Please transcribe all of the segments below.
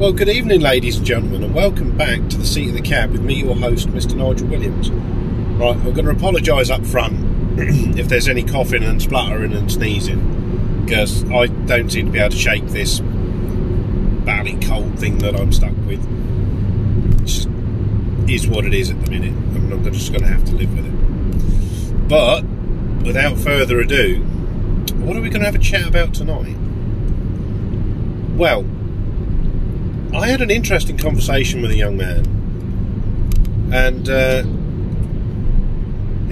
Well, good evening, ladies and gentlemen, and welcome back to the seat of the cab with me, your host, Mr. Nigel Williams. Right, I'm going to apologise up front if there's any coughing and spluttering and sneezing, because I don't seem to be able to shake this badly cold thing that I'm stuck with. It just is what it is at the minute. I'm just going to have to live with it. But without further ado, what are we going to have a chat about tonight? Well, I had an interesting conversation with a young man, and uh,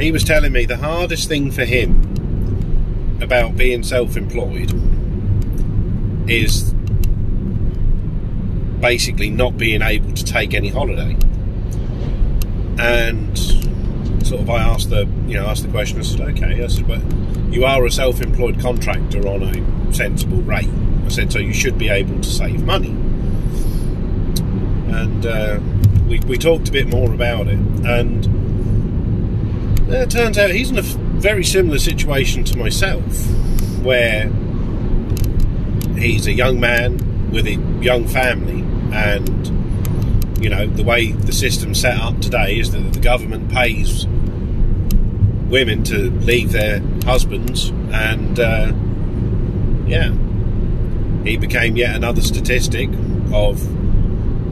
he was telling me the hardest thing for him about being self employed is basically not being able to take any holiday. And sort of, I asked the, you know, asked the question. I said, "Okay," I said, "But you are a self-employed contractor on a sensible rate." I said, "So you should be able to save money." And uh, we we talked a bit more about it, and it turns out he's in a very similar situation to myself, where he's a young man with a young family, and you know the way the system's set up today is that the government pays women to leave their husbands, and uh, yeah, he became yet another statistic of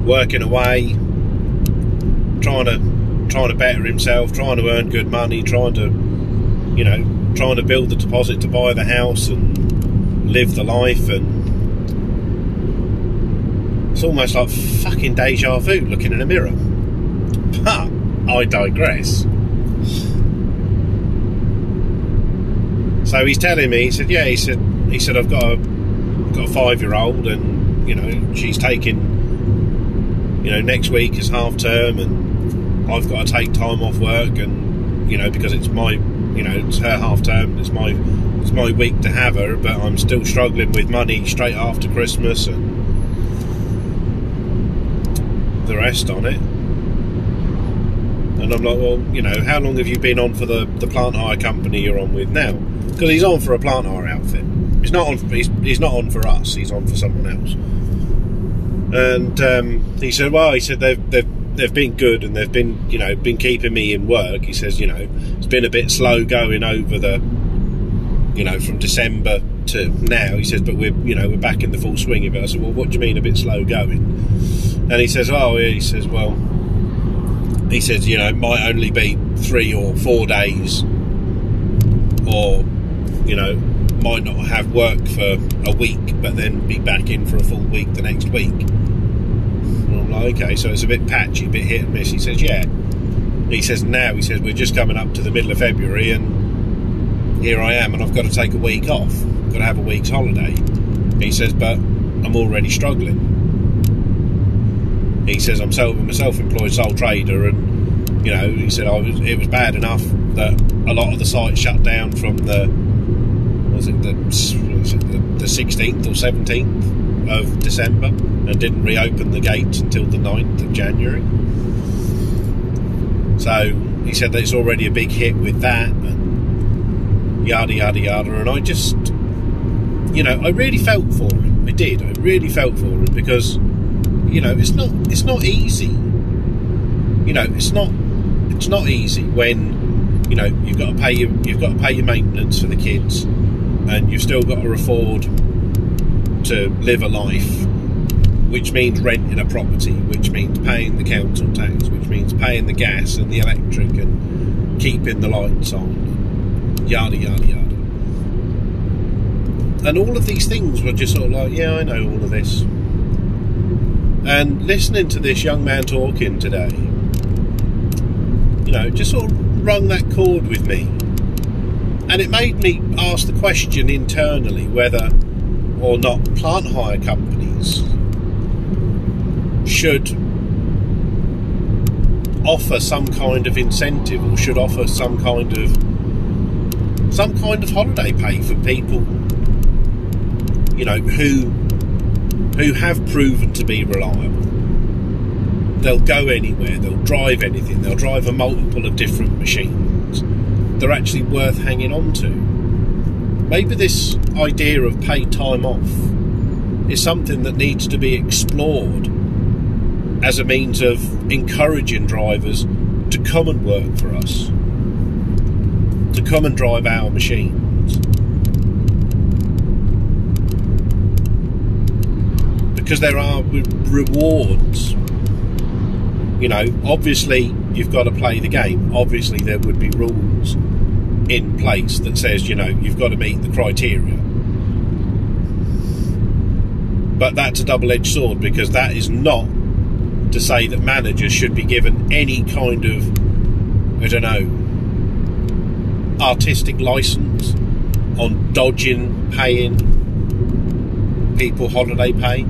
working away, trying to trying to better himself, trying to earn good money, trying to you know trying to build the deposit to buy the house and live the life and it's almost like fucking deja vu looking in a mirror. But I digress. So he's telling me, he said, yeah, he said, he said, I've got a, got a five year old and, you know, she's taking, you know, next week is half term and I've got to take time off work and, you know, because it's my, you know, it's her half term, it's my, it's my week to have her, but I'm still struggling with money straight after Christmas and the rest on it. And I'm like, well, you know, how long have you been on for the, the plant hire company you're on with now? Because he's on for a plant hire outfit. He's not on. He's, he's not on for us. He's on for someone else. And um, he said, well, he said they've they've they've been good and they've been you know been keeping me in work. He says, you know, it's been a bit slow going over the, you know, from December to now. He says, but we're you know we're back in the full swing of it. I said, well, what do you mean a bit slow going? And he says, oh, he says, well, he says, you know, it might only be three or four days, or you know, might not have work for a week, but then be back in for a full week the next week. And I'm like, okay, so it's a bit patchy, a bit hit and miss. He says, yeah. He says, now, he says, we're just coming up to the middle of February, and here I am, and I've got to take a week off. I've got to have a week's holiday. He says, but I'm already struggling. He says, I'm, self, I'm a self-employed sole trader, and you know, he said, I was, it was bad enough that a lot of the sites shut down from the was it the was it the, 16th or 17th of December and didn't reopen the gates until the 9th of January. So he said that it's already a big hit with that and yada yada yada. And I just you know I really felt for him. I did. I really felt for him because you know it's not it's not easy. You know it's not it's not easy when you know you've got to pay your you've got to pay your maintenance for the kids and you've still got to afford to live a life, which means renting a property, which means paying the council tax, which means paying the gas and the electric and keeping the lights on, yada yada yada. And all of these things were just sort of like, yeah, I know all of this. And listening to this young man talking today, you know, just sort of rung that chord with me and it made me ask the question internally whether or not plant hire companies should offer some kind of incentive or should offer some kind of some kind of holiday pay for people you know who who have proven to be reliable. They'll go anywhere they'll drive anything they'll drive a multiple of different machines they're actually worth hanging on to. Maybe this idea of paid time off is something that needs to be explored as a means of encouraging drivers to come and work for us, to come and drive our machines. Because there are rewards. You know, obviously you've got to play the game. Obviously there would be rules in place that says, you know, you've got to meet the criteria. But that's a double edged sword because that is not to say that managers should be given any kind of, I don't know, artistic license on dodging paying people holiday pay.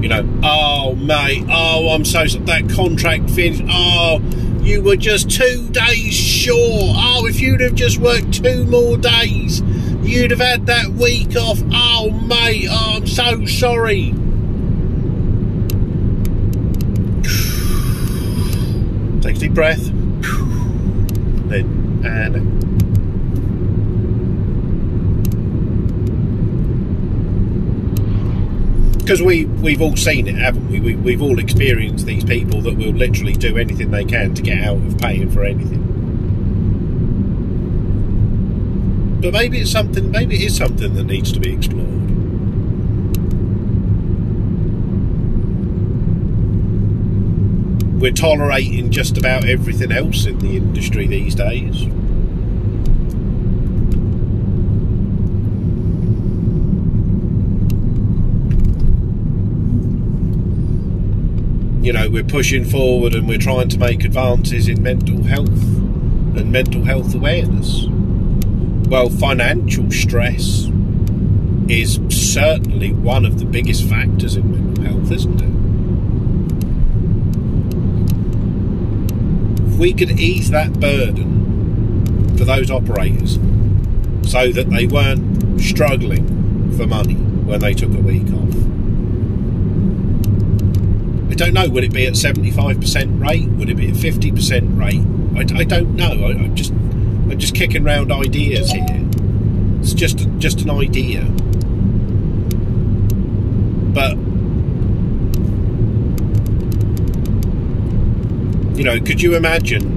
You know, oh mate, oh I'm so that contract finished. Oh, you were just two days short. Oh, if you'd have just worked two more days, you'd have had that week off. Oh mate, oh, I'm so sorry. Take a deep breath. Then and because we we've all seen it, haven't we? we? We've all experienced these people that will literally do anything they can to get out of paying for anything. But maybe it's something. Maybe it is something that needs to be explored. we're tolerating just about everything else in the industry these days. You know, we're pushing forward and we're trying to make advances in mental health and mental health awareness. Well, financial stress is certainly one of the biggest factors in mental health, isn't it? If we could ease that burden for those operators so that they weren't struggling for money when they took a week off. Don't know, would it be at 75% rate? Would it be at 50% rate? I, I don't know. I, am just I'm just kicking around ideas here. It's just just an idea. But you know, could you imagine?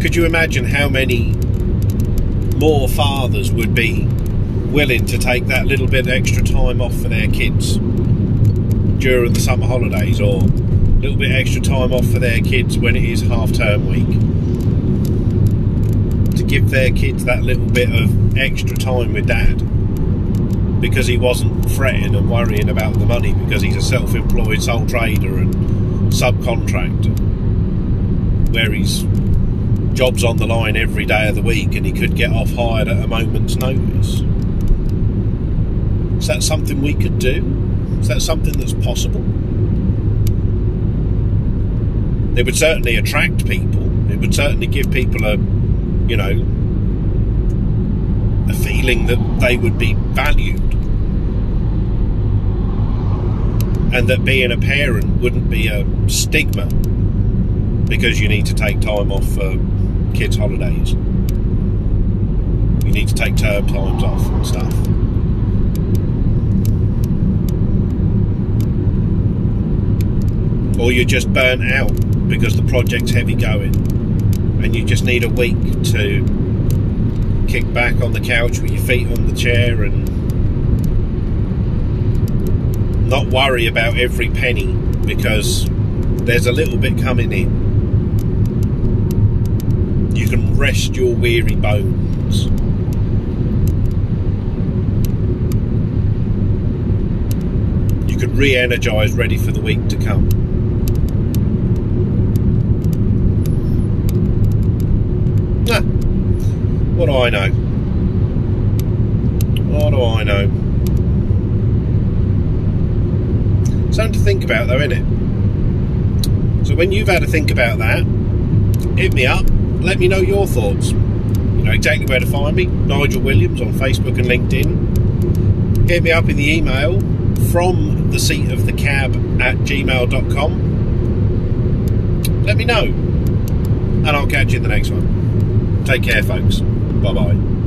Could you imagine how many more fathers would be willing to take that little bit extra time off for their kids during the summer holidays, or a little bit extra time off for their kids when it is half term week? To give their kids that little bit of extra time with dad because he wasn't fretting and worrying about the money because he's a self employed sole trader and subcontractor where his job's on the line every day of the week and he could get off hired at a moment's notice. Is that something we could do? Is that something that's possible? It would certainly attract people. It would certainly give people a, you know, a feeling that they would be valued. And that being a parent wouldn't be a stigma because you need to take time off for kids' holidays. You need to take term times off and stuff. Or you're just burnt out because the project's heavy going and you just need a week to kick back on the couch with your feet on the chair and not worry about every penny because there's a little bit coming in you can rest your weary bones. You can re energize, ready for the week to come. Ah, what do I know? What do I know? Something to think about, though, isn't it? So when you've had to think about that, hit me up let me know your thoughts. You know exactly where to find me. Nigel Williams on Facebook and LinkedIn. Hit me up in the email from the seat of the cab at gmail.com. Let me know. And I'll catch you in the next one. Take care, folks. Bye bye.